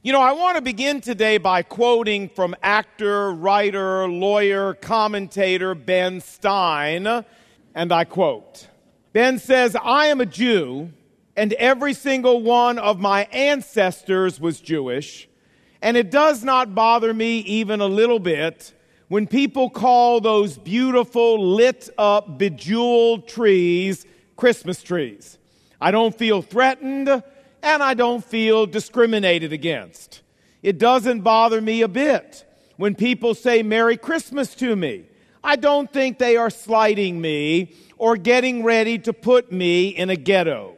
You know, I want to begin today by quoting from actor, writer, lawyer, commentator Ben Stein, and I quote Ben says, I am a Jew, and every single one of my ancestors was Jewish, and it does not bother me even a little bit when people call those beautiful, lit up, bejeweled trees Christmas trees. I don't feel threatened and I don't feel discriminated against. It doesn't bother me a bit when people say Merry Christmas to me. I don't think they are slighting me or getting ready to put me in a ghetto.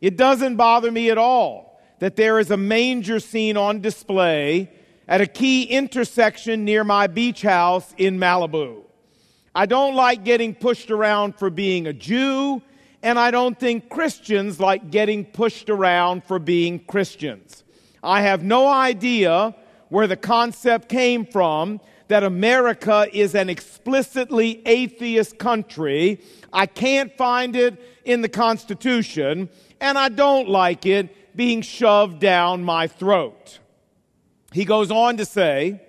It doesn't bother me at all that there is a manger scene on display at a key intersection near my beach house in Malibu. I don't like getting pushed around for being a Jew and I don't think Christians like getting pushed around for being Christians. I have no idea where the concept came from that America is an explicitly atheist country. I can't find it in the Constitution, and I don't like it being shoved down my throat. He goes on to say,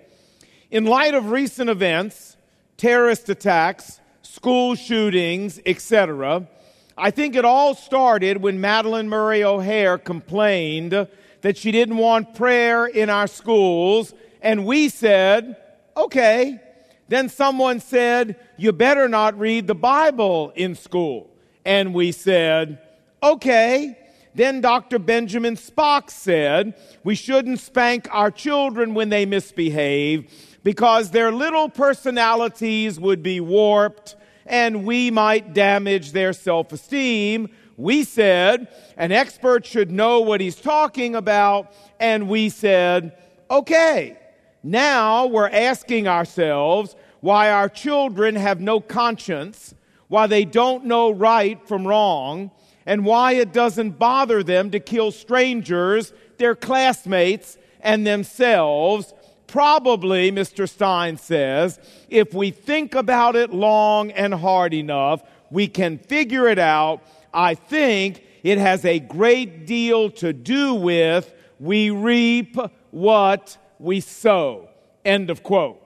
in light of recent events, terrorist attacks, school shootings, etc., I think it all started when Madalyn Murray O'Hair complained that she didn't want prayer in our schools, and we said, okay. Then someone said, you better not read the Bible in school. And we said, okay. Then Dr. Benjamin Spock said, we shouldn't spank our children when they misbehave because their little personalities would be warped and we might damage their self esteem. We said an expert should know what he's talking about, and we said, okay. Now we're asking ourselves why our children have no conscience, why they don't know right from wrong, and why it doesn't bother them to kill strangers, their classmates, and themselves Probably, Mr. Stein says, if we think about it long and hard enough, we can figure it out. I think it has a great deal to do with we reap what we sow. End of quote.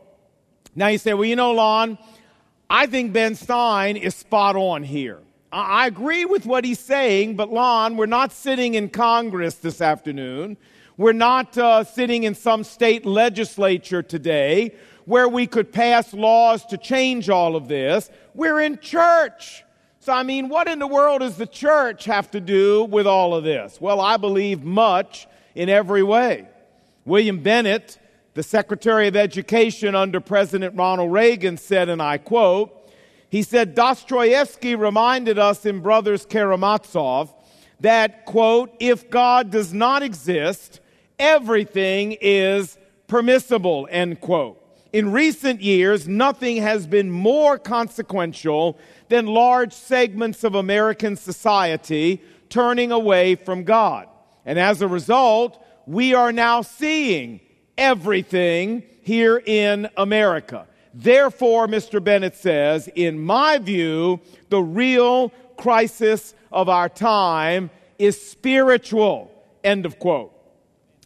Now you say, well, you know, Lon, I think Ben Stein is spot on here. I agree with what he's saying, but Lon, we're not sitting in Congress this afternoon. We're not uh, sitting in some state legislature today where we could pass laws to change all of this. We're in church. So, I mean, what in the world does the church have to do with all of this? Well, I believe much in every way. William Bennett, the Secretary of Education under President Ronald Reagan, said, and I quote, he said, Dostoevsky reminded us in Brothers Karamazov that, quote, if God does not exist, everything is permissible, end quote. In recent years, nothing has been more consequential than large segments of American society turning away from God. And as a result, we are now seeing everything here in America. Therefore, Mr. Bennett says, in my view, the real crisis of our time is spiritual. End of quote.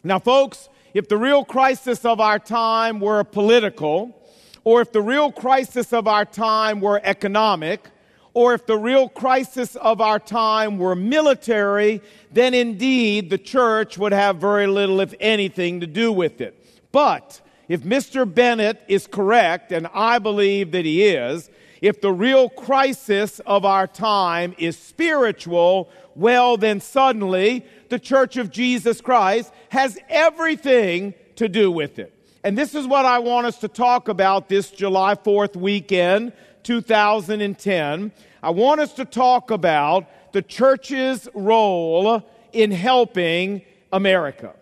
Now, folks, if the real crisis of our time were political, or if the real crisis of our time were economic, or if the real crisis of our time were military, then indeed the church would have very little, if anything, to do with it. But if Mr. Bennett is correct, and I believe that he is, if the real crisis of our time is spiritual, well, then suddenly the Church of Jesus Christ has everything to do with it. And this is what I want us to talk about this July 4th weekend, 2010. I want us to talk about the church's role in helping America.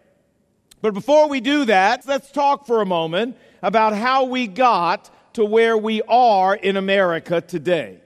But before we do that, let's talk for a moment about how we got to where we are in America today.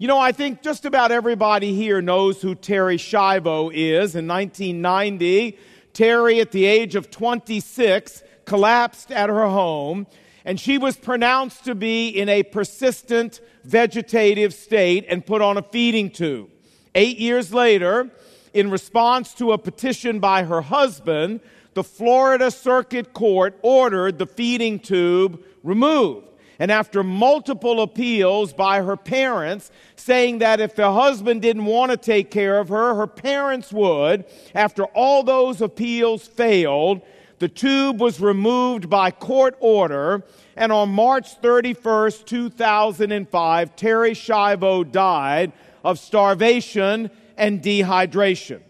You know, I think just about everybody here knows who Terri Schiavo is. In 1990, Terri, at the age of 26, collapsed at her home, and she was pronounced to be in a persistent vegetative state and put on a feeding tube. Eight years later, in response to a petition by her husband, the Florida Circuit Court ordered the feeding tube removed. And after multiple appeals by her parents, saying that if the husband didn't want to take care of her, her parents would, after all those appeals failed, the tube was removed by court order. And on March 31st, 2005, Terri Schiavo died of starvation and dehydration.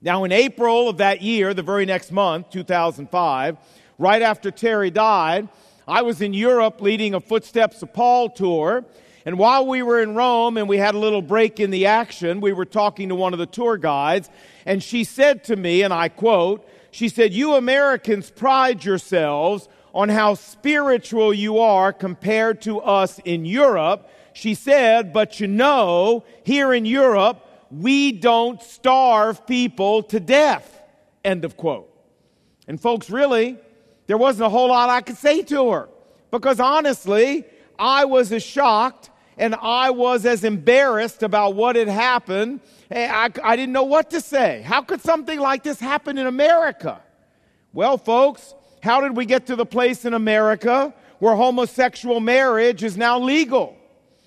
Now, in April of that year, the very next month, 2005, right after Terri died, I was in Europe leading a Footsteps of Paul tour. And while we were in Rome and we had a little break in the action, we were talking to one of the tour guides. And she said to me, and I quote, she said, You Americans pride yourselves on how spiritual you are compared to us in Europe. She said, But you know, here in Europe, we don't starve people to death. End of quote. And folks, really, there wasn't a whole lot I could say to her because honestly, I was as shocked and I was as embarrassed about what had happened. I, I didn't know what to say. How could something like this happen in America? Well, folks, how did we get to the place in America where homosexual marriage is now legal?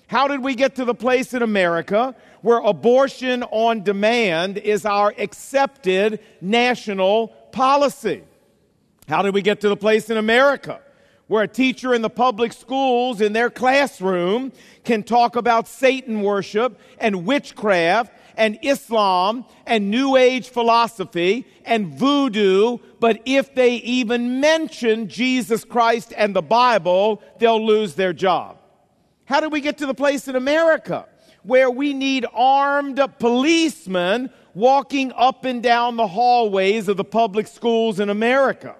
How did we get to the place in America where abortion on demand is our accepted national policy? How did we get to the place in America where a teacher in the public schools in their classroom can talk about Satan worship and witchcraft and Islam and New Age philosophy and voodoo, but if they even mention Jesus Christ and the Bible, they'll lose their job? How did we get to the place in America where we need armed policemen walking up and down the hallways of the public schools in America?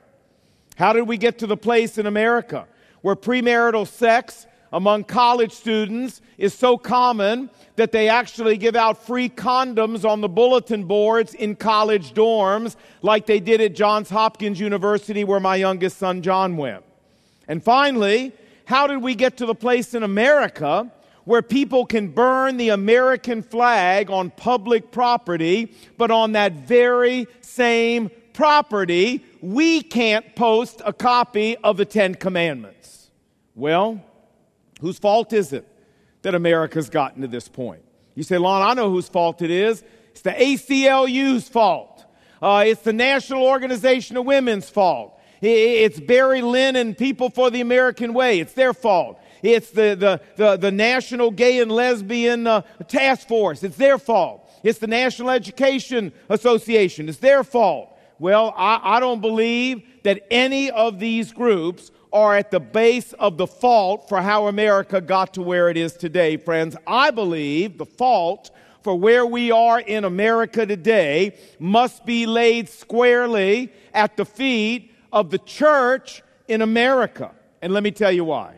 How did we get to the place in America where premarital sex among college students is so common that they actually give out free condoms on the bulletin boards in college dorms, like they did at Johns Hopkins University, where my youngest son John went? And finally, how did we get to the place in America where people can burn the American flag on public property, but on that very same property, we can't post a copy of the Ten Commandments. Well, whose fault is it that America's gotten to this point? You say, Lon, I know whose fault it is. It's the ACLU's fault. Uh, it's the National Organization of Women's fault. It's Barry Lynn and People for the American Way. It's their fault. It's the, the, the, the National Gay and Lesbian uh, Task Force. It's their fault. It's the National Education Association. It's their fault. Well, I, I don't believe that any of these groups are at the base of the fault for how America got to where it is today, friends. I believe the fault for where we are in America today must be laid squarely at the feet of the church in America. And let me tell you why.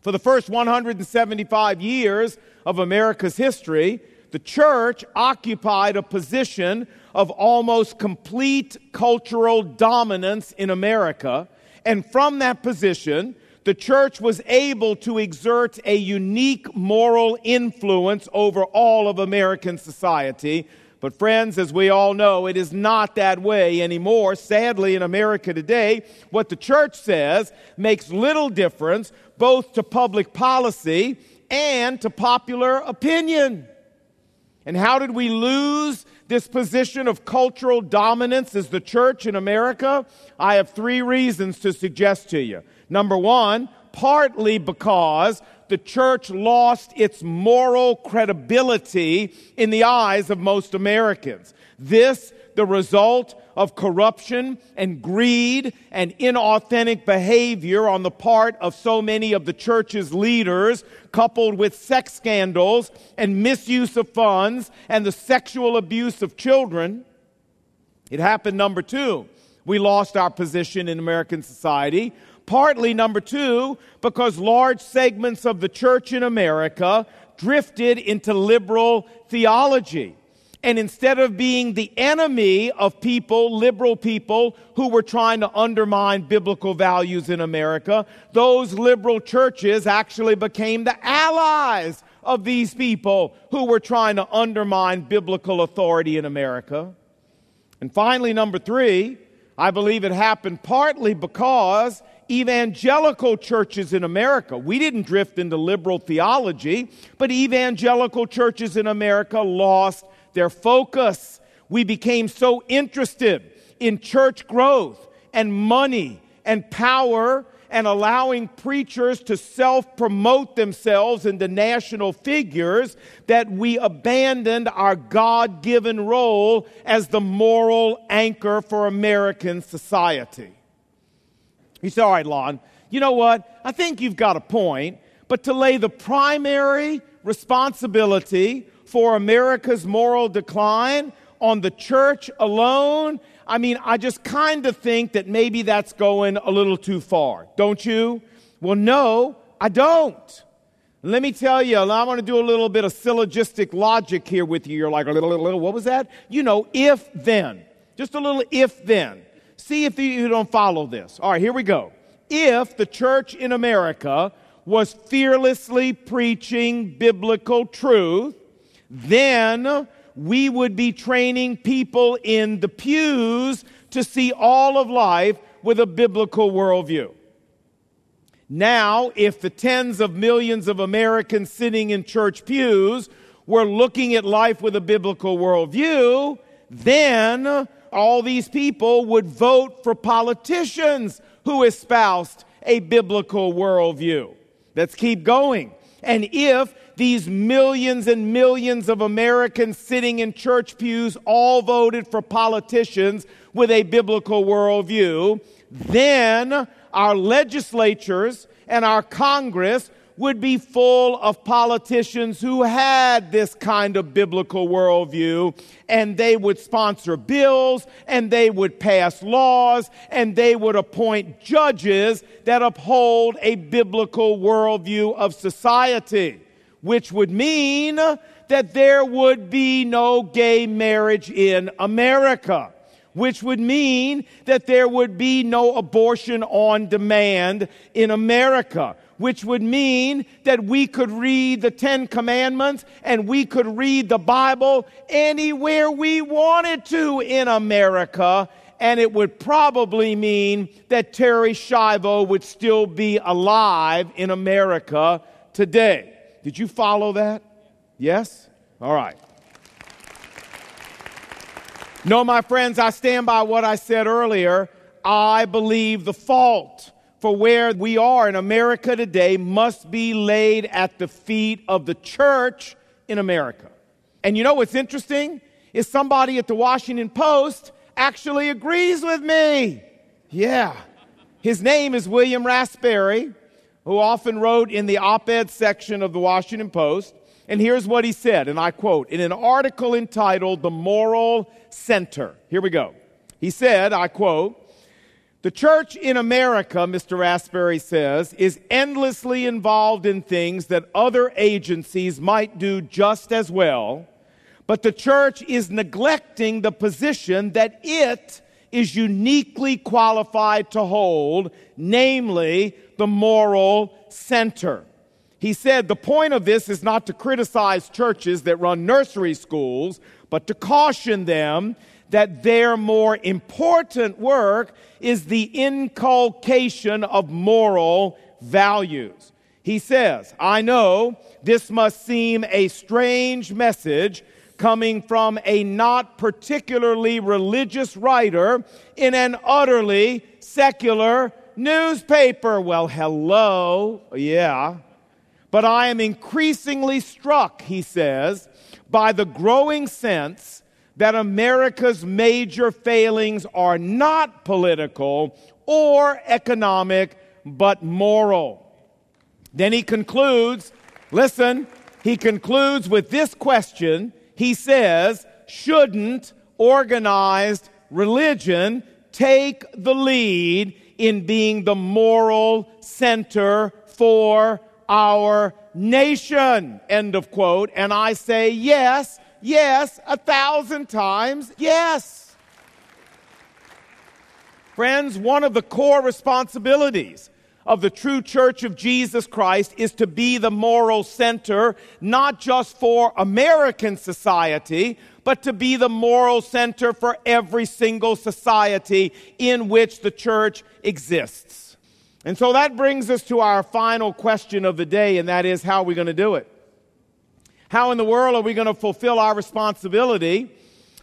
For the first 175 years of America's history, the church occupied a position of almost complete cultural dominance in America. And from that position, the church was able to exert a unique moral influence over all of American society. But, friends, as we all know, it is not that way anymore. Sadly, in America today, what the church says makes little difference both to public policy and to popular opinion. And how did we lose this position of cultural dominance as the church in America? I have three reasons to suggest to you. Number one, partly because the church lost its moral credibility in the eyes of most Americans. This, the result of corruption and greed and inauthentic behavior on the part of so many of the church's leaders, coupled with sex scandals and misuse of funds and the sexual abuse of children. It happened, number two, we lost our position in American society. Partly, number two, because large segments of the church in America drifted into liberal theology. And instead of being the enemy of people, liberal people who were trying to undermine biblical values in America, those liberal churches actually became the allies of these people who were trying to undermine biblical authority in America. And finally, number three, I believe it happened partly because evangelical churches in America, we didn't drift into liberal theology, but evangelical churches in America lost their focus. We became so interested in church growth and money and power and allowing preachers to self promote themselves into national figures that we abandoned our God given role as the moral anchor for American society. He said, All right, Lon, you know what? I think you've got a point, but to lay the primary responsibility for America's moral decline on the church alone I mean, I just kind of think that maybe that's going a little too far, don't you? Well, no, I don't. Let me tell you, I want to do a little bit of syllogistic logic here with you. You're like, a little, little, little, what was that? You know, if then. Just a little if then. See if you don't follow this. All right, here we go. If the church in America was fearlessly preaching biblical truth, then we would be training people in the pews to see all of life with a biblical worldview. Now, if the tens of millions of Americans sitting in church pews were looking at life with a biblical worldview, then all these people would vote for politicians who espoused a biblical worldview. Let's keep going. And if these millions and millions of Americans sitting in church pews all voted for politicians with a biblical worldview, then our legislatures and our Congress would be full of politicians who had this kind of biblical worldview, and they would sponsor bills, and they would pass laws, and they would appoint judges that uphold a biblical worldview of society which would mean that there would be no gay marriage in America, which would mean that there would be no abortion on demand in America, which would mean that we could read the Ten Commandments and we could read the Bible anywhere we wanted to in America. And it would probably mean that Terri Schiavo would still be alive in America today. Did you follow that? Yes? All right. No, my friends, I stand by what I said earlier. I believe the fault for where we are in America today must be laid at the feet of the church in America. And you know what's interesting? Is somebody at the Washington Post actually agrees with me. Yeah. His name is William Raspberry who often wrote in the op ed section of the Washington Post. And here's what he said, and I quote, in an article entitled The Moral Center. Here we go. He said, I quote, the church in America, Mr. Raspberry says, is endlessly involved in things that other agencies might do just as well, but the church is neglecting the position that it is uniquely qualified to hold, namely the moral center. He said the point of this is not to criticize churches that run nursery schools, but to caution them that their more important work is the inculcation of moral values. He says, I know this must seem a strange message coming from a not particularly religious writer in an utterly secular newspaper. Well, hello. Yeah. But I am increasingly struck, he says, by the growing sense that America's major failings are not political or economic, but moral. Then he concludes, listen, he concludes with this question he says, shouldn't organized religion take the lead in being the moral center for our nation? End of quote. And I say, yes, yes, a thousand times, yes. Friends, one of the core responsibilities of the true church of Jesus Christ is to be the moral center, not just for American society, but to be the moral center for every single society in which the church exists. And so that brings us to our final question of the day, and that is how are we going to do it? How in the world are we going to fulfill our responsibility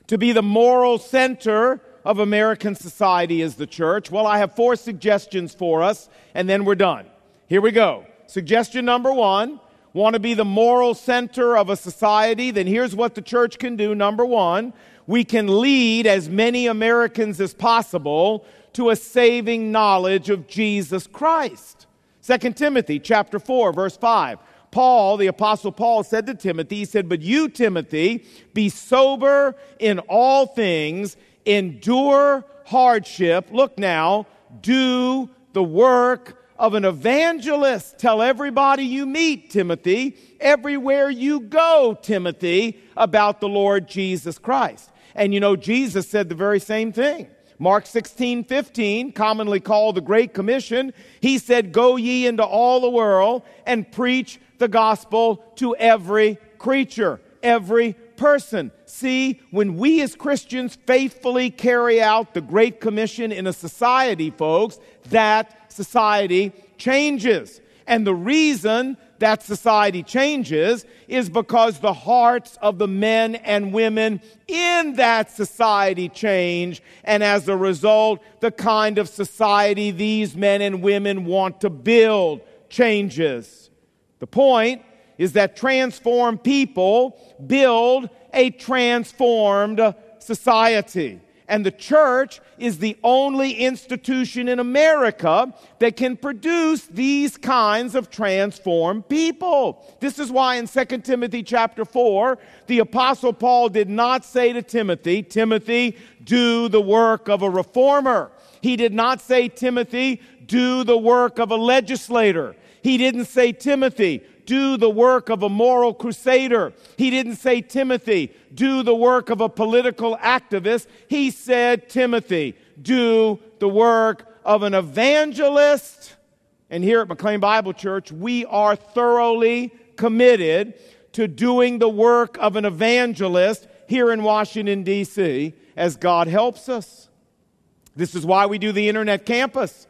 to be the moral center of American society as the church? Well, I have four suggestions for us, and then we're done. Here we go. Suggestion number one want to be the moral center of a society, then here's what the church can do. Number one, we can lead as many Americans as possible to a saving knowledge of Jesus Christ. 2 Timothy chapter 4 verse 5. Paul, the apostle Paul said to Timothy, he said, "But you Timothy, be sober in all things, endure hardship. Look now, do the work of an evangelist. Tell everybody you meet, Timothy, everywhere you go, Timothy, about the Lord Jesus Christ. And you know, Jesus said the very same thing. Mark 16, 15, commonly called the Great Commission, he said, Go ye into all the world and preach the gospel to every creature, every person. See, when we as Christians faithfully carry out the Great Commission in a society, folks, that society changes. And the reason that society changes is because the hearts of the men and women in that society change. And as a result, the kind of society these men and women want to build changes. The point is that transformed people build a transformed society. And the church is the only institution in America that can produce these kinds of transformed people. This is why in 2 Timothy chapter 4, the apostle Paul did not say to Timothy, Timothy, do the work of a reformer. He did not say, Timothy, do the work of a legislator. He didn't say, Timothy, do the work of a moral crusader. He didn't say, Timothy, do the work of a political activist. He said, Timothy, do the work of an evangelist. And here at McLean Bible Church, we are thoroughly committed to doing the work of an evangelist here in Washington, D.C., as God helps us. This is why we do the Internet Campus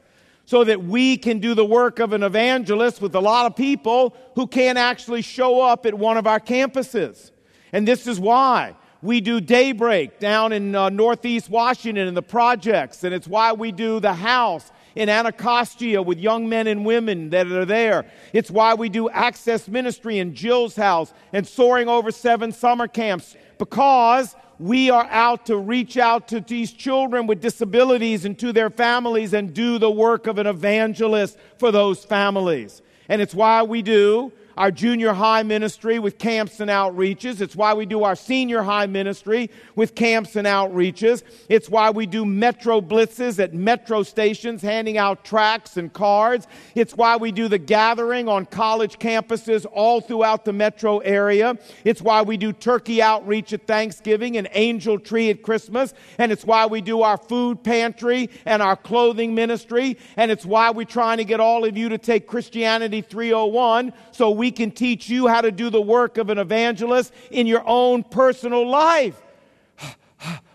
so that we can do the work of an evangelist with a lot of people who can't actually show up at one of our campuses. And this is why we do Daybreak down in uh, Northeast Washington in the projects, and it's why we do the house in Anacostia with young men and women that are there. It's why we do Access Ministry in Jill's house and Soaring Over Seven summer camps because we are out to reach out to these children with disabilities and to their families and do the work of an evangelist for those families. And it's why we do our junior high ministry with camps and outreaches. It's why we do our senior high ministry with camps and outreaches. It's why we do metro blitzes at metro stations, handing out tracts and cards. It's why we do the gathering on college campuses all throughout the metro area. It's why we do turkey outreach at Thanksgiving and angel tree at Christmas. And it's why we do our food pantry and our clothing ministry. And it's why we're trying to get all of you to take Christianity 301 so we can teach you how to do the work of an evangelist in your own personal life.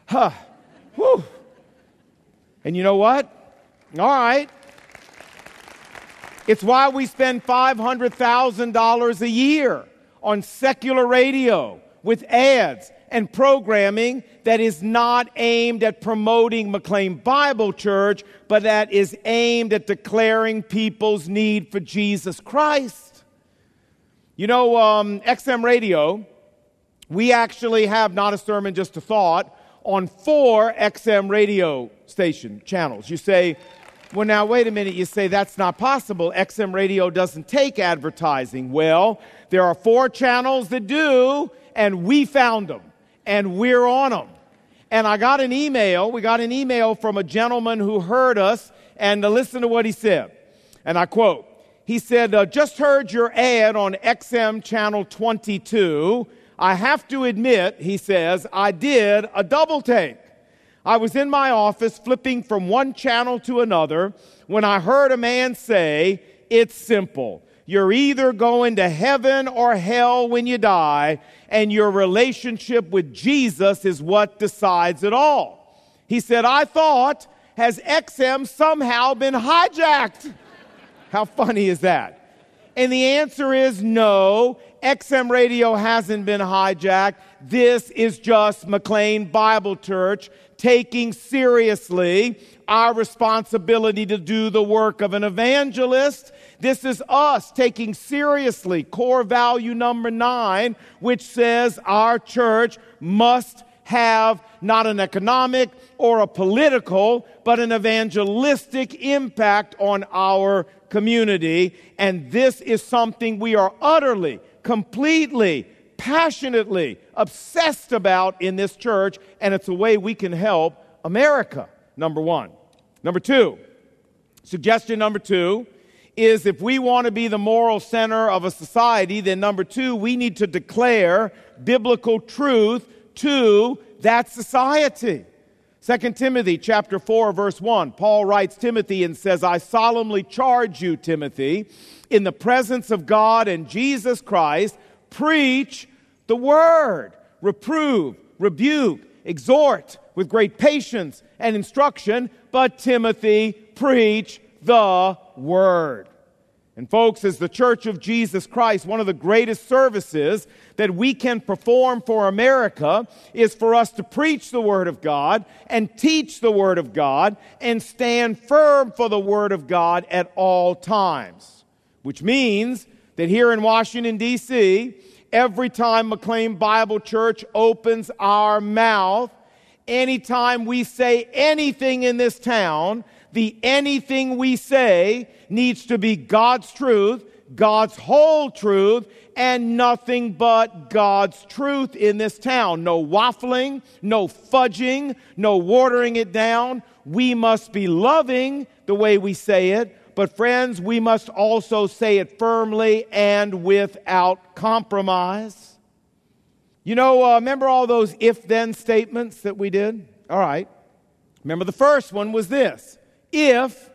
and you know what? All right. It's why we spend $500,000 a year on secular radio with ads and programming that is not aimed at promoting McLean Bible Church, but that is aimed at declaring people's need for Jesus Christ. You know, um, XM Radio, we actually have not a sermon, just a thought, on four XM radio station channels. You say, well, now, wait a minute. You say that's not possible. XM radio doesn't take advertising. Well, there are four channels that do, and we found them, and we're on them. And I got an email. We got an email from a gentleman who heard us, and to listen to what he said. And I quote, he said, uh, Just heard your ad on XM Channel 22. I have to admit, he says, I did a double take. I was in my office flipping from one channel to another when I heard a man say, It's simple. You're either going to heaven or hell when you die, and your relationship with Jesus is what decides it all. He said, I thought, has XM somehow been hijacked? How funny is that? And the answer is no. XM radio hasn't been hijacked. This is just McLean Bible Church taking seriously our responsibility to do the work of an evangelist. This is us taking seriously core value number nine, which says our church must have not an economic or a political, but an evangelistic impact on our community. And this is something we are utterly, completely, passionately obsessed about in this church, and it's a way we can help America, number one. Number two, suggestion number two is if we want to be the moral center of a society, then number two, we need to declare biblical truth to that society. 2 Timothy chapter 4 verse 1 Paul writes Timothy and says I solemnly charge you Timothy in the presence of God and Jesus Christ preach the word. Reprove rebuke exhort with great patience and instruction. But Timothy preach the word and folks, as the Church of Jesus Christ, one of the greatest services that we can perform for America is for us to preach the Word of God and teach the Word of God and stand firm for the Word of God at all times. Which means that here in Washington, D.C., every time McLean Bible Church opens our mouth, anytime we say anything in this town, the anything we say needs to be God's truth, God's whole truth, and nothing but God's truth in this town. No waffling, no fudging, no watering it down. We must be loving the way we say it, but friends, we must also say it firmly and without compromise. You know, uh, remember all those if then statements that we did? All right. Remember the first one was this if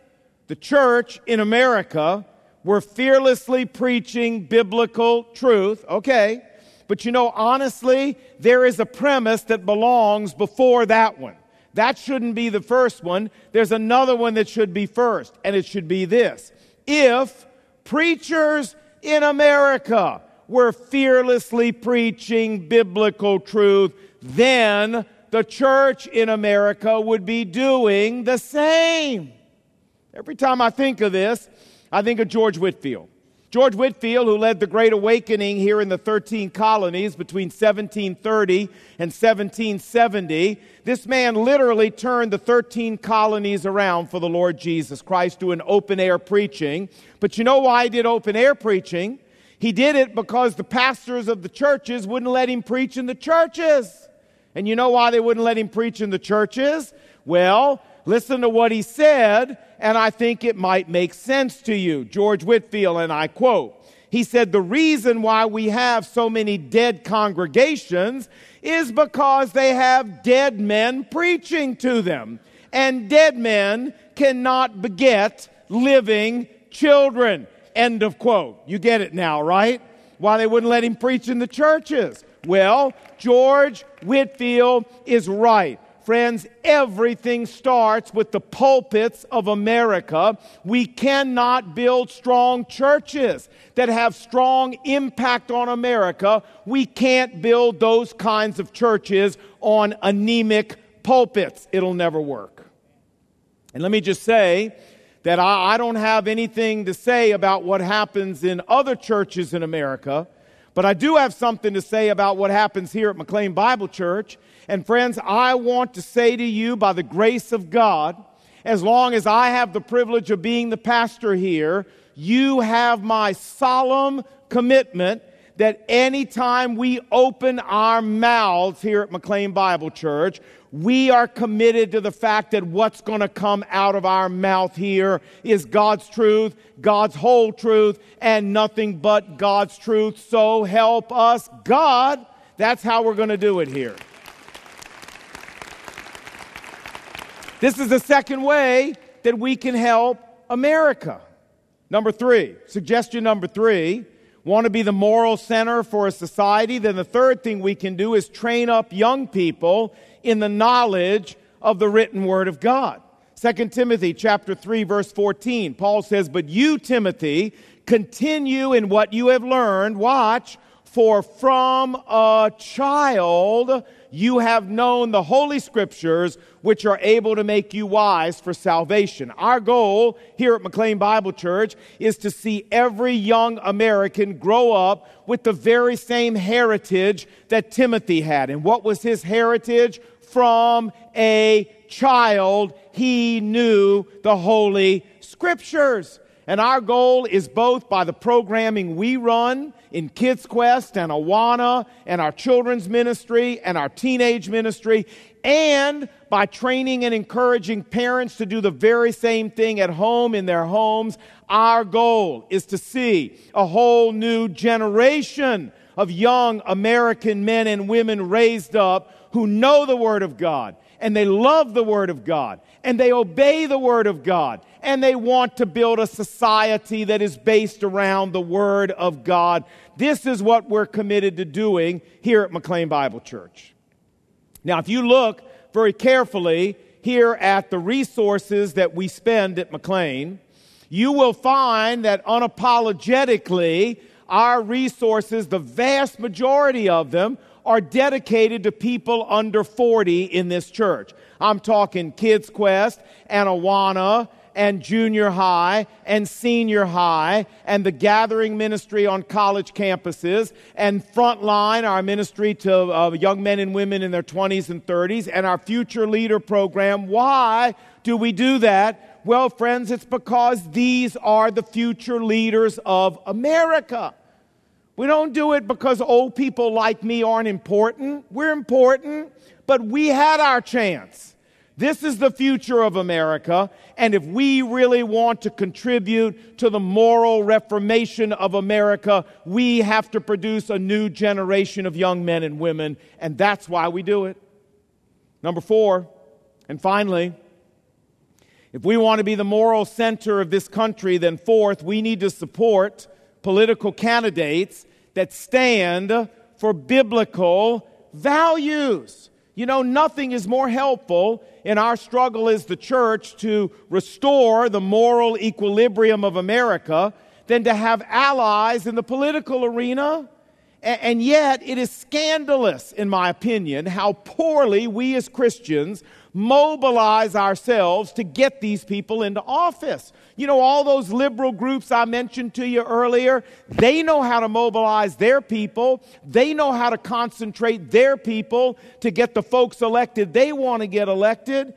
the church in America were fearlessly preaching biblical truth. Okay. But you know, honestly, there is a premise that belongs before that one. That shouldn't be the first one. There's another one that should be first, and it should be this. If preachers in America were fearlessly preaching biblical truth, then the church in America would be doing the same. Every time I think of this, I think of George Whitefield. George Whitefield, who led the Great Awakening here in the 13 colonies between 1730 and 1770, this man literally turned the 13 colonies around for the Lord Jesus Christ doing open air preaching. But you know why he did open air preaching? He did it because the pastors of the churches wouldn't let him preach in the churches. And you know why they wouldn't let him preach in the churches? Well, listen to what he said, and I think it might make sense to you. George Whitefield, and I quote, he said, The reason why we have so many dead congregations is because they have dead men preaching to them. And dead men cannot beget living children. End of quote. You get it now, right? Why they wouldn't let him preach in the churches. Well, George Whitefield is right. Friends, everything starts with the pulpits of America. We cannot build strong churches that have strong impact on America. We can't build those kinds of churches on anemic pulpits. It'll never work. And let me just say that I, I don't have anything to say about what happens in other churches in America. But I do have something to say about what happens here at McLean Bible Church. And friends, I want to say to you, by the grace of God, as long as I have the privilege of being the pastor here, you have my solemn commitment that anytime we open our mouths here at McLean Bible Church, we are committed to the fact that what's going to come out of our mouth here is God's truth, God's whole truth, and nothing but God's truth. So help us, God. That's how we're going to do it here. This is the second way that we can help America. Number three, suggestion number three, want to be the moral center for a society, then the third thing we can do is train up young people in the knowledge of the written word of God. 2 Timothy chapter 3 verse 14, Paul says, "But you, Timothy, continue in what you have learned, watch, for from a child you have known the Holy Scriptures, which are able to make you wise for salvation. Our goal here at McLean Bible Church is to see every young American grow up with the very same heritage that Timothy had. And what was his heritage? From a child, he knew the Holy Scriptures. And our goal is both by the programming we run in Kids Quest and Awana and our children's ministry and our teenage ministry, and by training and encouraging parents to do the very same thing at home in their homes. Our goal is to see a whole new generation of young American men and women raised up who know the Word of God and they love the Word of God and they obey the Word of God and they want to build a society that is based around the Word of God. This is what we're committed to doing here at McLean Bible Church. Now, if you look very carefully here at the resources that we spend at McLean, you will find that unapologetically, our resources, the vast majority of them, are dedicated to people under 40 in this church. I'm talking Kids Quest and Awana and junior high and senior high and the gathering ministry on college campuses and frontline our ministry to uh, young men and women in their 20s and 30s and our future leader program why do we do that well friends it's because these are the future leaders of america we don't do it because old people like me aren't important. We're important, but we had our chance. This is the future of America, and if we really want to contribute to the moral reformation of America, we have to produce a new generation of young men and women, and that's why we do it. Number four, and finally, if we want to be the moral center of this country, then fourth, we need to support political candidates that stand for biblical values. You know, nothing is more helpful in our struggle as the church to restore the moral equilibrium of America than to have allies in the political arena. And yet, it is scandalous, in my opinion, how poorly we as Christians mobilize ourselves to get these people into office. You know, all those liberal groups I mentioned to you earlier, they know how to mobilize their people. They know how to concentrate their people to get the folks elected they want to get elected.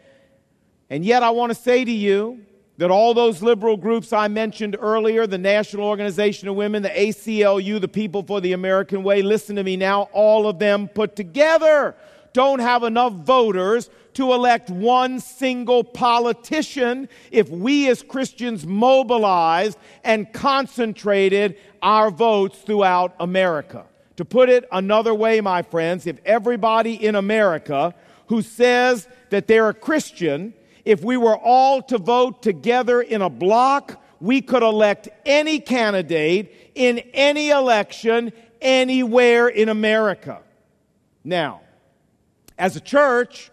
And yet, I want to say to you that all those liberal groups I mentioned earlier, the National Organization of Women, the ACLU, the People for the American Way, listen to me now, all of them put together don't have enough voters to elect one single politician if we as Christians mobilized and concentrated our votes throughout America. To put it another way, my friends, if everybody in America who says that they're a Christian, if we were all to vote together in a block, we could elect any candidate in any election anywhere in America. Now, as a church,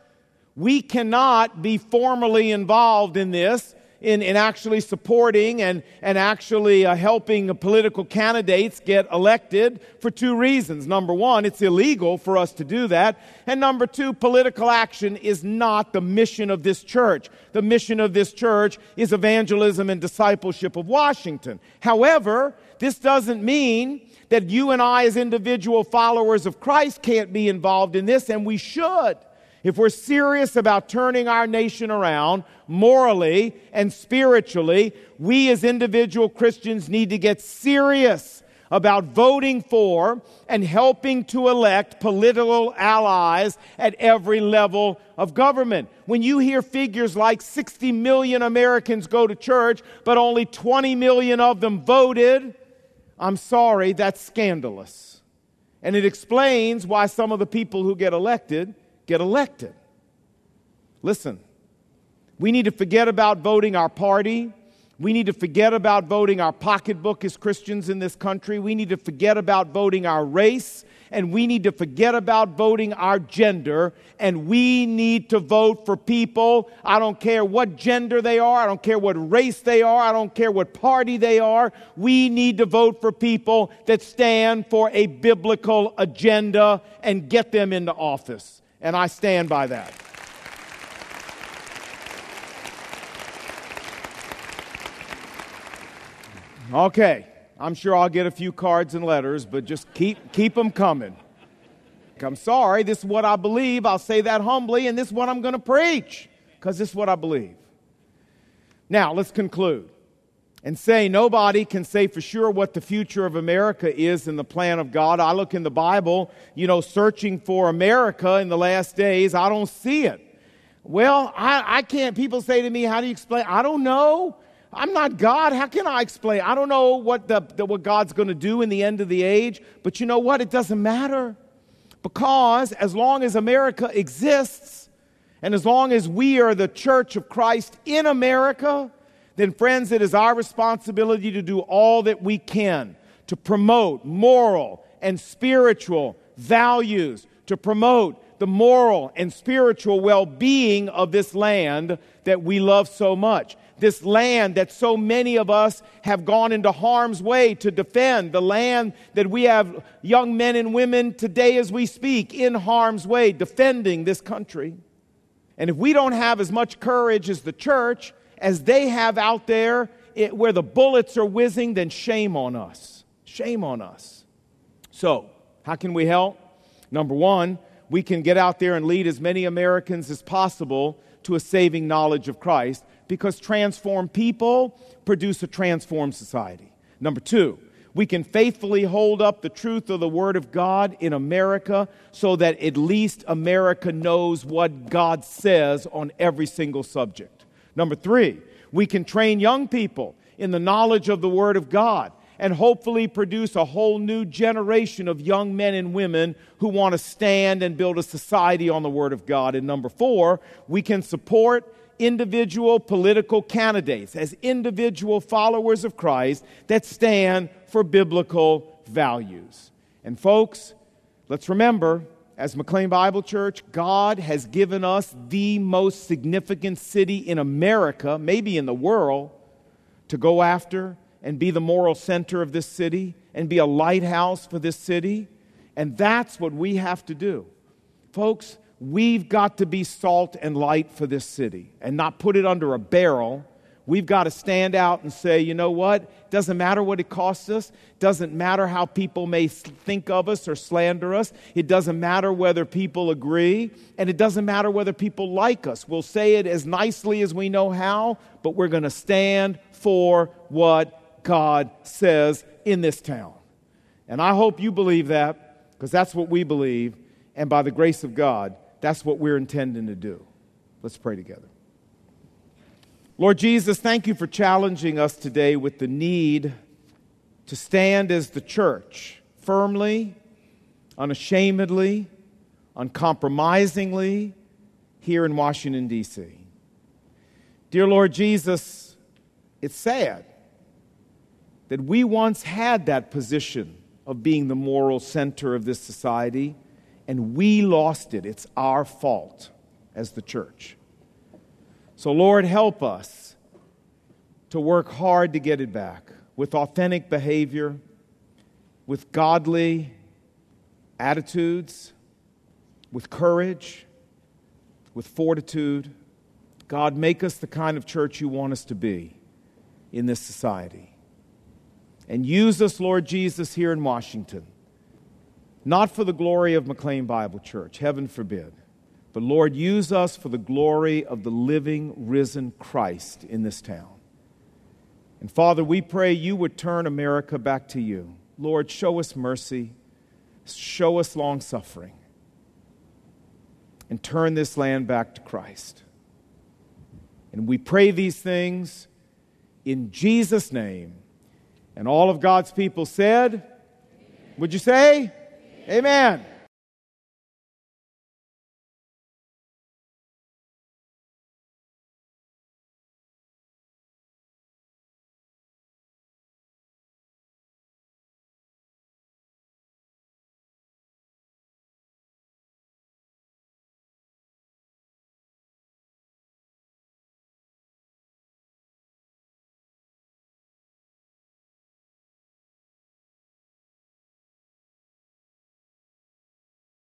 we cannot be formally involved in this, in, in actually supporting and, and actually uh, helping political candidates get elected for two reasons. Number one, it's illegal for us to do that. And number two, political action is not the mission of this church. The mission of this church is evangelism and discipleship of Washington. However, this doesn't mean that you and I, as individual followers of Christ, can't be involved in this, and we should. If we're serious about turning our nation around morally and spiritually, we as individual Christians need to get serious about voting for and helping to elect political allies at every level of government. When you hear figures like 60 million Americans go to church, but only 20 million of them voted, I'm sorry, that's scandalous. And it explains why some of the people who get elected get elected. Listen, We need to forget about voting our party. We need to forget about voting our pocketbook as Christians in this country. We need to forget about voting our race. And we need to forget about voting our gender. And we need to vote for people. I don't care what gender they are. I don't care what race they are. I don't care what party they are. We need to vote for people that stand for a biblical agenda and get them into office. And I stand by that. Okay, I'm sure I'll get a few cards and letters, but just keep, keep them coming. I'm sorry, this is what I believe. I'll say that humbly, and this is what I'm going to preach because this is what I believe. Now, let's conclude and say nobody can say for sure what the future of America is in the plan of God. I look in the Bible, you know, searching for America in the last days. I don't see it. Well, I, I can't. People say to me, How do you explain? I don't know. I'm not God. How can I explain? I don't know what, the, the what God's going to do in the end of the age, but you know what? It doesn't matter. Because as long as America exists, and as long as we are the church of Christ in America, then, friends, it is our responsibility to do all that we can to promote moral and spiritual values, to promote the moral and spiritual well being of this land that we love so much this land that so many of us have gone into harm's way to defend, the land that we have young men and women today as we speak in harm's way defending this country. And if we don't have as much courage as the church as they have out there it, where the bullets are whizzing, then shame on us. Shame on us. So, how can we help? Number one, we can get out there and lead as many Americans as possible to a saving knowledge of Christ because transformed people produce a transformed society. Number two, we can faithfully hold up the truth of the Word of God in America so that at least America knows what God says on every single subject. Number three, we can train young people in the knowledge of the Word of God and hopefully produce a whole new generation of young men and women who want to stand and build a society on the Word of God. And number four, we can support individual political candidates, as individual followers of Christ that stand for biblical values. And, folks, let's remember, as McLean Bible Church, God has given us the most significant city in America, maybe in the world, to go after and be the moral center of this city and be a lighthouse for this city. And that's what we have to do. Folks, we've got to be salt and light for this city and not put it under a barrel. We've got to stand out and say, you know what? Doesn't matter what it costs us. Doesn't matter how people may think of us or slander us. It doesn't matter whether people agree. And it doesn't matter whether people like us. We'll say it as nicely as we know how, but we're going to stand for what God says in this town. And I hope you believe that because that's what we believe. And by the grace of God, that's what we're intending to do. Let's pray together. Lord Jesus, thank you for challenging us today with the need to stand as the church firmly, unashamedly, uncompromisingly here in Washington, D.C. Dear Lord Jesus, it's sad that we once had that position of being the moral center of this society and we lost it. It's our fault as the church. So, Lord, help us to work hard to get it back with authentic behavior, with godly attitudes, with courage, with fortitude. God, make us the kind of church you want us to be in this society. And use us, Lord Jesus, here in Washington not for the glory of McLean Bible Church, heaven forbid. But Lord, use us for the glory of the living, risen Christ in this town. And Father, we pray you would turn America back to you. Lord, show us mercy, show us long suffering, and turn this land back to Christ. And we pray these things in Jesus' name. And all of God's people said, Would you say? Amen.